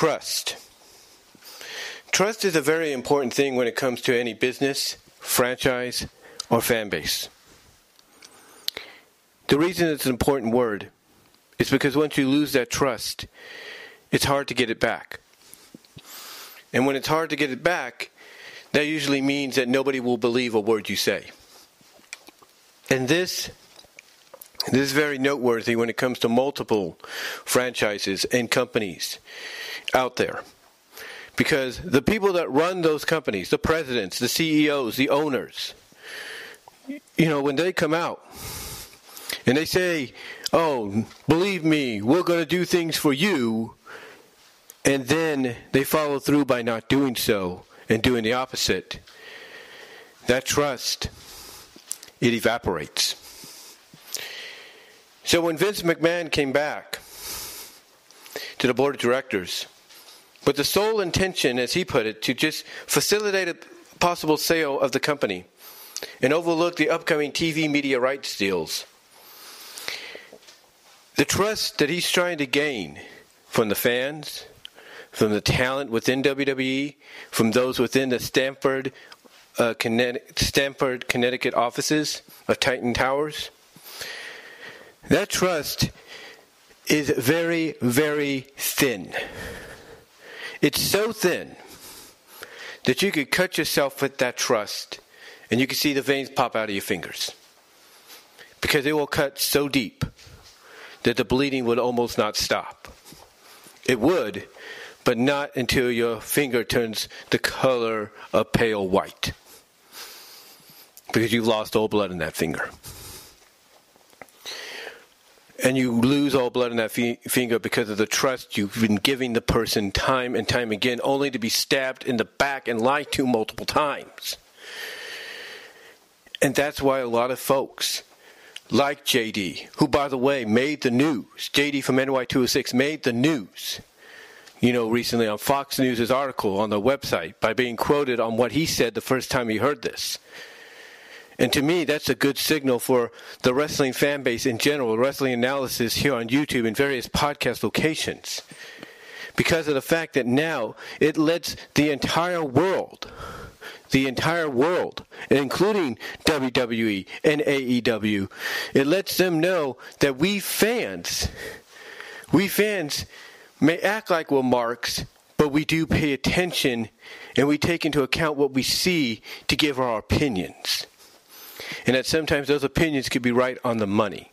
Trust. Trust is a very important thing when it comes to any business, franchise, or fan base. The reason it's an important word is because once you lose that trust, it's hard to get it back. And when it's hard to get it back, that usually means that nobody will believe a word you say. And this this is very noteworthy when it comes to multiple franchises and companies out there. Because the people that run those companies, the presidents, the CEOs, the owners, you know, when they come out and they say, oh, believe me, we're going to do things for you, and then they follow through by not doing so and doing the opposite, that trust, it evaporates. So when Vince McMahon came back to the board of directors, with the sole intention, as he put it, to just facilitate a possible sale of the company and overlook the upcoming TV media rights deals, the trust that he's trying to gain from the fans, from the talent within WWE, from those within the Stamford, uh, Connecticut, Stamford, Connecticut offices of Titan Towers, that trust is very, very thin. It's so thin that you could cut yourself with that trust and you can see the veins pop out of your fingers. Because it will cut so deep that the bleeding would almost not stop. It would, but not until your finger turns the color of pale white. Because you've lost all blood in that finger and you lose all blood in that finger because of the trust you've been giving the person time and time again, only to be stabbed in the back and lied to multiple times. And that's why a lot of folks, like JD, who, by the way, made the news, JD from NY206 made the news, you know, recently on Fox News' article on the website by being quoted on what he said the first time he heard this. And to me, that's a good signal for the wrestling fan base in general, wrestling analysis here on YouTube and various podcast locations. Because of the fact that now it lets the entire world, the entire world, including WWE and AEW, it lets them know that we fans, we fans may act like we're marks, but we do pay attention and we take into account what we see to give our opinions and that sometimes those opinions could be right on the money.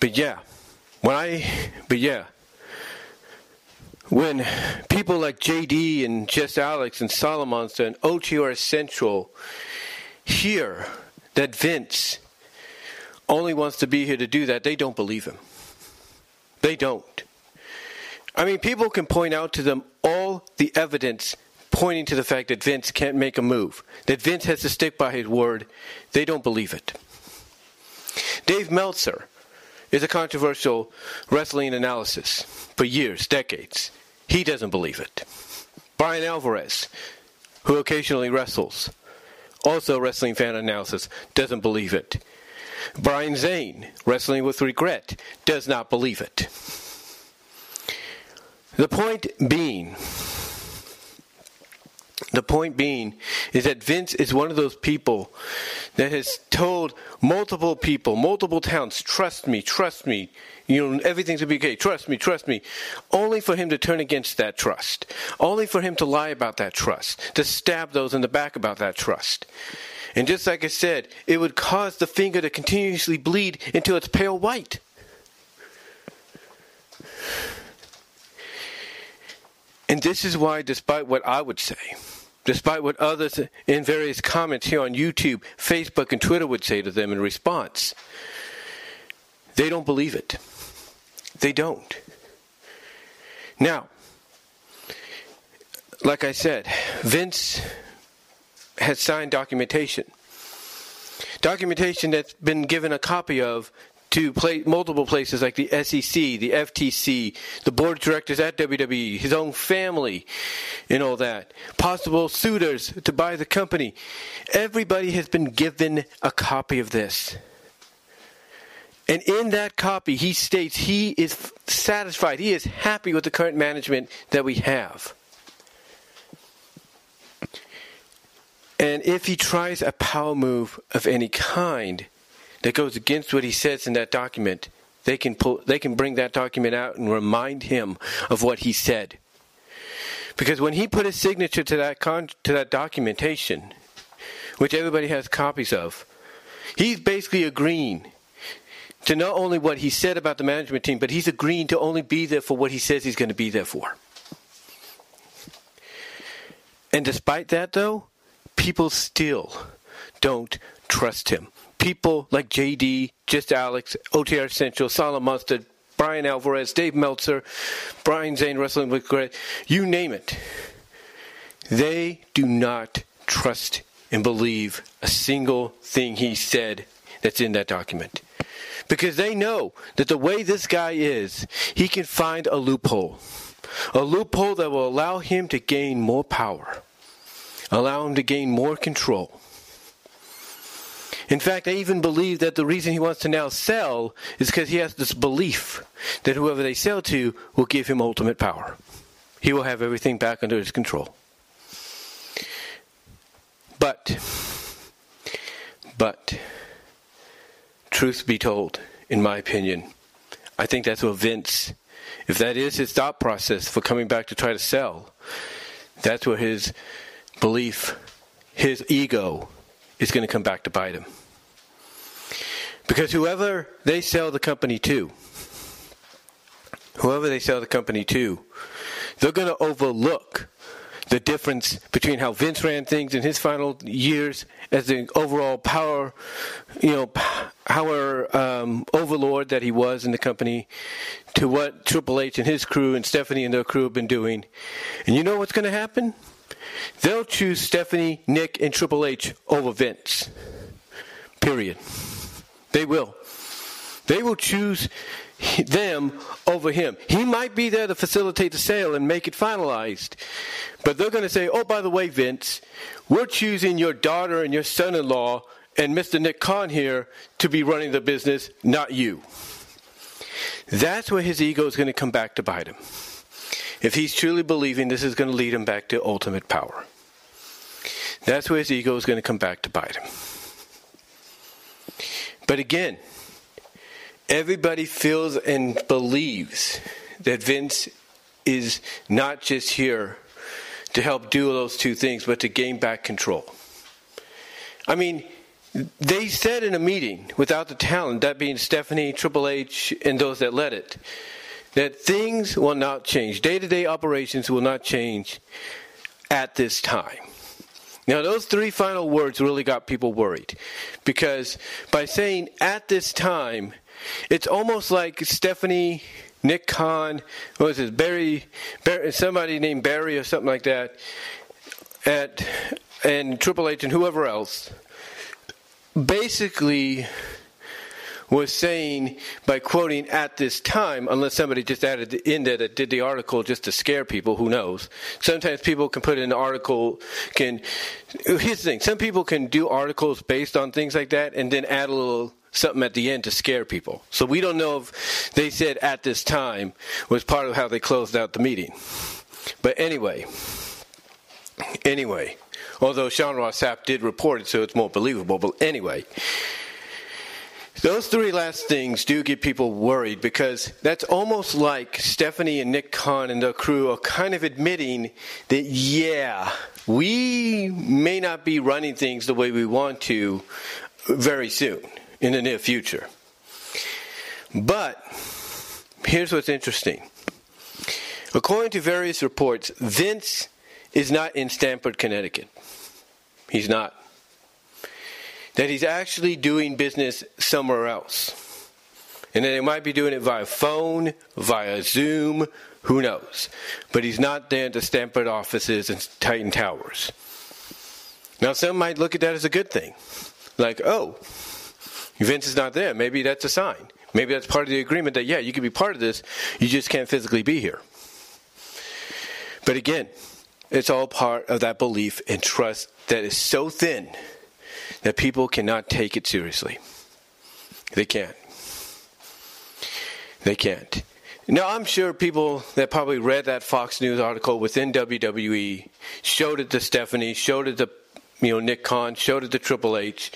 But yeah, when I, but yeah, when people like JD and Just Alex and Solomonster and OTR oh, Central hear that Vince only wants to be here to do that, they don't believe him. They don't. I mean, people can point out to them all the evidence pointing to the fact that Vince can't make a move, that Vince has to stick by his word, they don't believe it. Dave Meltzer is a controversial wrestling analysis for years, decades. He doesn't believe it. Bryan Alvarez, who occasionally wrestles, also wrestling fan analysis, doesn't believe it. Brian Zane, wrestling with regret, does not believe it. The point being, the point being is that Vince is one of those people that has told multiple people, multiple towns, trust me, trust me, you know, everything's gonna be okay, trust me, trust me, only for him to turn against that trust, only for him to lie about that trust, to stab those in the back about that trust. And just like I said, it would cause the finger to continuously bleed until it's pale white. And this is why, despite what I would say, despite what others in various comments here on YouTube, Facebook, and Twitter would say to them in response, they don't believe it. They don't. Now, like I said, Vince has signed documentation. Documentation that's been given a copy of to play multiple places like the SEC, the FTC, the board of directors at WWE, his own family, and all that. Possible suitors to buy the company. Everybody has been given a copy of this. And in that copy, he states he is satisfied, he is happy with the current management that we have. And if he tries a power move of any kind that goes against what he says in that document, they can pull, they can bring that document out and remind him of what he said. Because when he put his signature to that con- to that documentation, which everybody has copies of, he's basically agreeing to not only what he said about the management team, but he's agreeing to only be there for what he says he's going to be there for. And despite that, though, people still don't trust him. People like JD, Just Alex, OTR Central, Solid Mustard, Bryan Alvarez, Dave Meltzer, Brian Zane, Wrestling with Regret, you name it. They do not trust and believe a single thing he said that's in that document. Because they know that the way this guy is, he can find a loophole. A loophole that will allow him to gain more power, allow him to gain more control. In fact, I even believe that the reason he wants to now sell is because he has this belief that whoever they sell to will give him ultimate power. He will have everything back under his control. But, but, truth be told, in my opinion, I think that's what Vince, if that is his thought process for coming back to try to sell, that's where his belief, his ego, is going to come back to bite him. Because whoever they sell the company to, whoever they sell the company to, they're going to overlook the difference between how Vince ran things in his final years as the overall power, you know, power um, overlord that he was in the company, to what Triple H and his crew and Stephanie and their crew have been doing. And you know what's going to happen? They'll choose Stephanie, Nick, and Triple H over Vince. Period. They will. They will choose them over him. He might be there to facilitate the sale and make it finalized. But they're going to say, oh, by the way, Vince, we're choosing your daughter and your son in law and Mr. Nick Khan here to be running the business, not you. That's where his ego is going to come back to bite him. If he's truly believing this is going to lead him back to ultimate power, that's where his ego is going to come back to bite him. But again, everybody feels and believes that Vince is not just here to help do those two things, but to gain back control. I mean, they said in a meeting without the talent, that being Stephanie, Triple H, and those that led it, that things will not change. Day to day operations will not change at this time. Now, those three final words really got people worried because by saying at this time, it's almost like Stephanie, Nick Khan, what was it, Barry, Barry, somebody named Barry or something like that, at and Triple H and whoever else, basically was saying by quoting at this time, unless somebody just added in there that did the article just to scare people, who knows? Sometimes people can put in an article, can, here's the thing, some people can do articles based on things like that and then add a little something at the end to scare people. So we don't know if they said at this time was part of how they closed out the meeting. But anyway, anyway, although Sean Ross Sapp did report it, so it's more believable. But anyway, those three last things do get people worried because that's almost like Stephanie and Nick Khan and the crew are kind of admitting that, yeah, we may not be running things the way we want to very soon in the near future. But here's what's interesting. According to various reports, Vince is not in Stamford, Connecticut. He's not that he's actually doing business somewhere else. And then he might be doing it via phone, via Zoom, who knows. But he's not there at the Stamford offices and Titan Towers. Now, some might look at that as a good thing. Like, oh, Vince is not there. Maybe that's a sign. Maybe that's part of the agreement that, yeah, you can be part of this, you just can't physically be here. But again, it's all part of that belief and trust that is so thin that people cannot take it seriously. They can't. They can't. Now, I'm sure people that probably read that Fox News article within WWE showed it to Stephanie, showed it to you know Nick Khan, showed it to Triple H.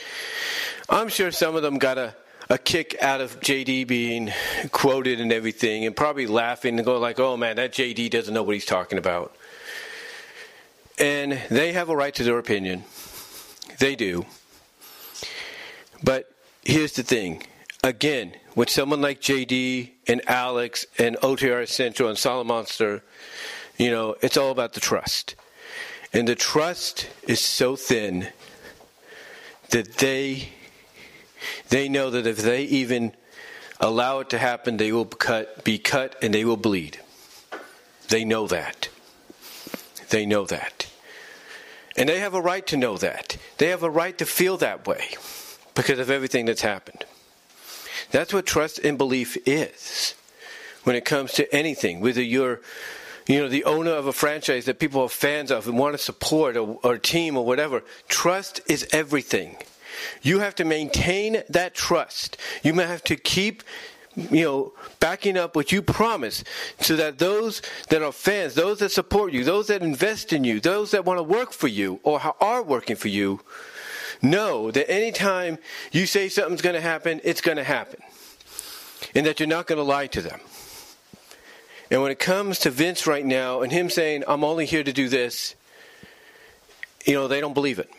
I'm sure some of them got a, a kick out of JD being quoted and everything, and probably laughing and going like, "Oh man, that JD doesn't know what he's talking about." And they have a right to their opinion. They do. But here's the thing. Again, with someone like JD and Alex and OTR Central and Solomonster, you know, it's all about the trust. And the trust is so thin that they they know that if they even allow it to happen, they will cut, be cut and they will bleed. They know that. They know that. And they have a right to know that. They have a right to feel that way because of everything that's happened. That's what trust and belief is when it comes to anything, whether you're you know, the owner of a franchise that people are fans of and want to support or, or team or whatever. Trust is everything. You have to maintain that trust. You may have to keep you know, backing up what you promise so that those that are fans, those that support you, those that invest in you, those that want to work for you or are working for you, know that anytime you say something's going to happen, it's going to happen. And that you're not going to lie to them. And when it comes to Vince right now and him saying, I'm only here to do this, you know, they don't believe it.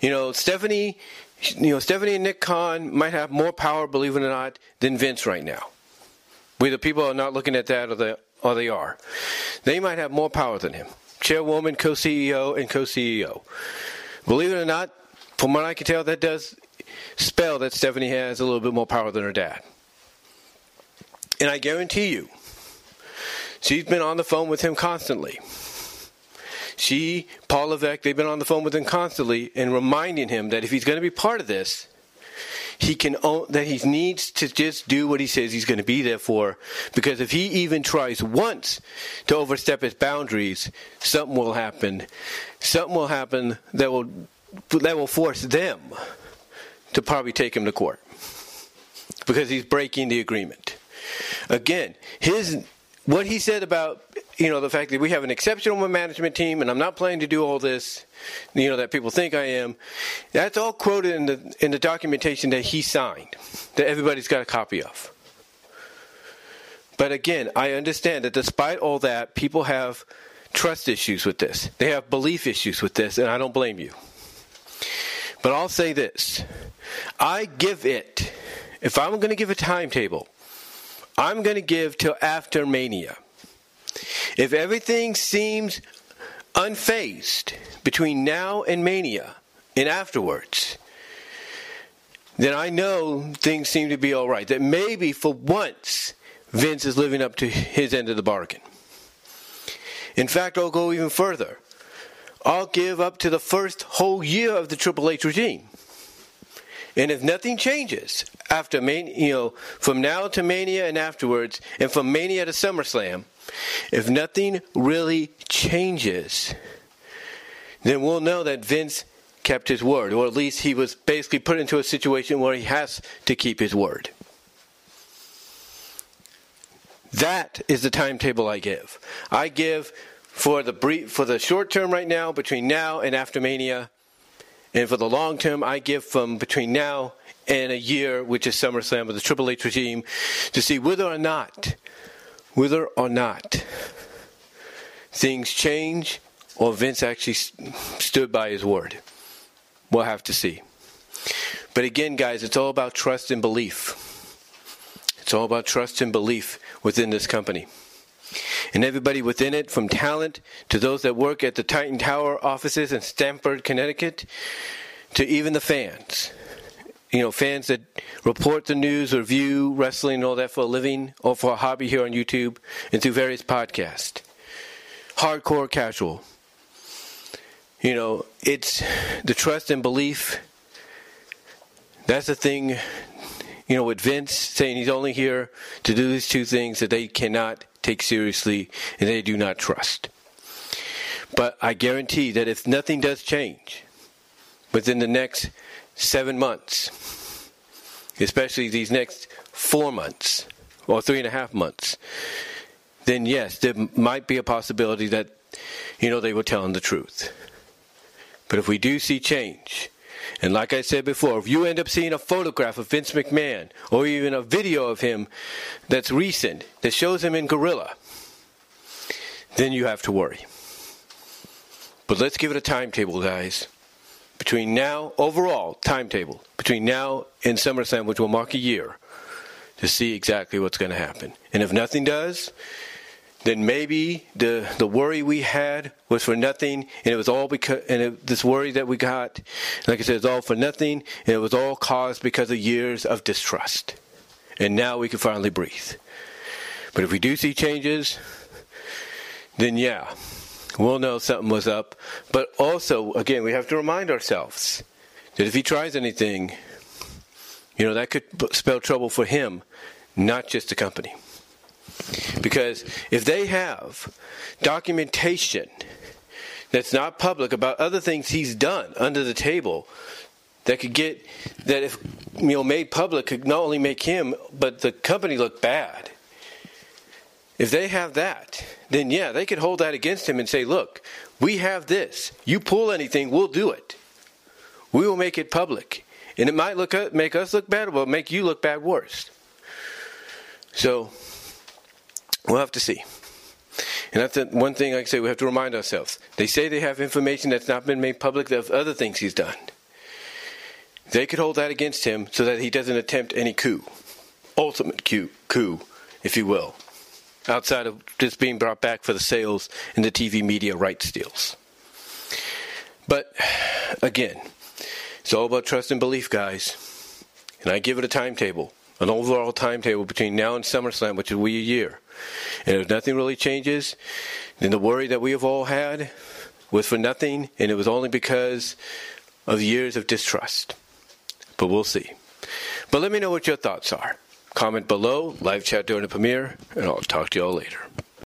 You know, Stephanie, you know, Stephanie and Nick Khan might have more power, believe it or not, than Vince right now. Whether people are not looking at that or they, or they are. They might have more power than him. Chairwoman, co CEO, and co CEO. Believe it or not, from what I can tell, that does spell that Stephanie has a little bit more power than her dad. And I guarantee you, she's been on the phone with him constantly. She, Paul Levesque, they've been on the phone with him constantly and reminding him that if he's going to be part of this, he can that he needs to just do what he says he's going to be there for. Because if he even tries once to overstep his boundaries, something will happen. Something will happen that will that will force them to probably take him to court because he's breaking the agreement. Again, his what he said about you know the fact that we have an exceptional management team and I'm not planning to do all this, you know that people think I am. That's all quoted in the in the documentation that he signed, that everybody's got a copy of. But again, I understand that despite all that, people have trust issues with this. They have belief issues with this, and I don't blame you. But I'll say this I give it, if I'm going to give a timetable, I'm going to give till after Mania. If everything seems unfazed between now and Mania and afterwards, then I know things seem to be all right. That maybe for once Vince is living up to his end of the bargain. In fact, I'll go even further. I'll give up to the first whole year of the Triple H regime. And if nothing changes after you know, from now to Mania and afterwards, and from Mania to SummerSlam, if nothing really changes, then we'll know that Vince kept his word, or at least he was basically put into a situation where he has to keep his word. That is the timetable I give. I give for the brief, for the short term right now, between now and after Mania, and for the long term, I give from between now and a year, which is SummerSlam with the Triple H regime, to see whether or not, whether or not things change or Vince actually stood by his word. We'll have to see. But again, guys, it's all about trust and belief. It's all about trust and belief within this company and everybody within it, from talent to those that work at the Titan Tower offices in Stamford, Connecticut, to even the fans. You know, fans that report the news or view wrestling and all that for a living or for a hobby here on YouTube and through various podcasts. Hardcore casual. You know, it's the trust and belief. That's the thing, you know, with Vince saying he's only here to do these two things that they cannot take seriously and they do not trust. But I guarantee that if nothing does change within the next seven months, especially these next four months or three and a half months, then yes, there might be a possibility that, you know, they were telling the truth. But if we do see change, and like I said before, if you end up seeing a photograph of Vince McMahon or even a video of him that's recent that shows him in gorilla, then you have to worry. But let's give it a timetable, guys. Between now, overall timetable, between now and SummerSlam, which will mark a year, to see exactly what's going to happen. And if nothing does, then maybe the the worry we had was for nothing, and it was all because and it, this worry that we got, like I said, it's all for nothing, and it was all caused because of years of distrust. And now we can finally breathe. But if we do see changes, then yeah, we'll know something was up. But also, again, we have to remind ourselves that if he tries anything, you know, that could spell trouble for him, not just the company. Because if they have documentation that's not public about other things he's done under the table that could get that if you know made public could not only make him but the company look bad. If they have that, then yeah, they could hold that against him and say, "Look, we have this. You pull anything, we'll do it. We will make it public." And it might look make us look bad, but make you look bad worse. So We'll have to see. And that's one thing, like I say, we have to remind ourselves. They say they have information that's not been made public of other things he's done. They could hold that against him so that he doesn't attempt any coup. Ultimate coup, coup if you will. Outside of just being brought back for the sales and the TV media rights deals. But again, it's all about trust and belief, guys. And I give it a timetable, an overall timetable between now and SummerSlam, which will be a year. And if nothing really changes, then the worry that we have all had was for nothing, and it was only because of years of distrust. But we'll see. But let me know what your thoughts are. Comment below, live chat during the premiere, and I'll talk to y'all later.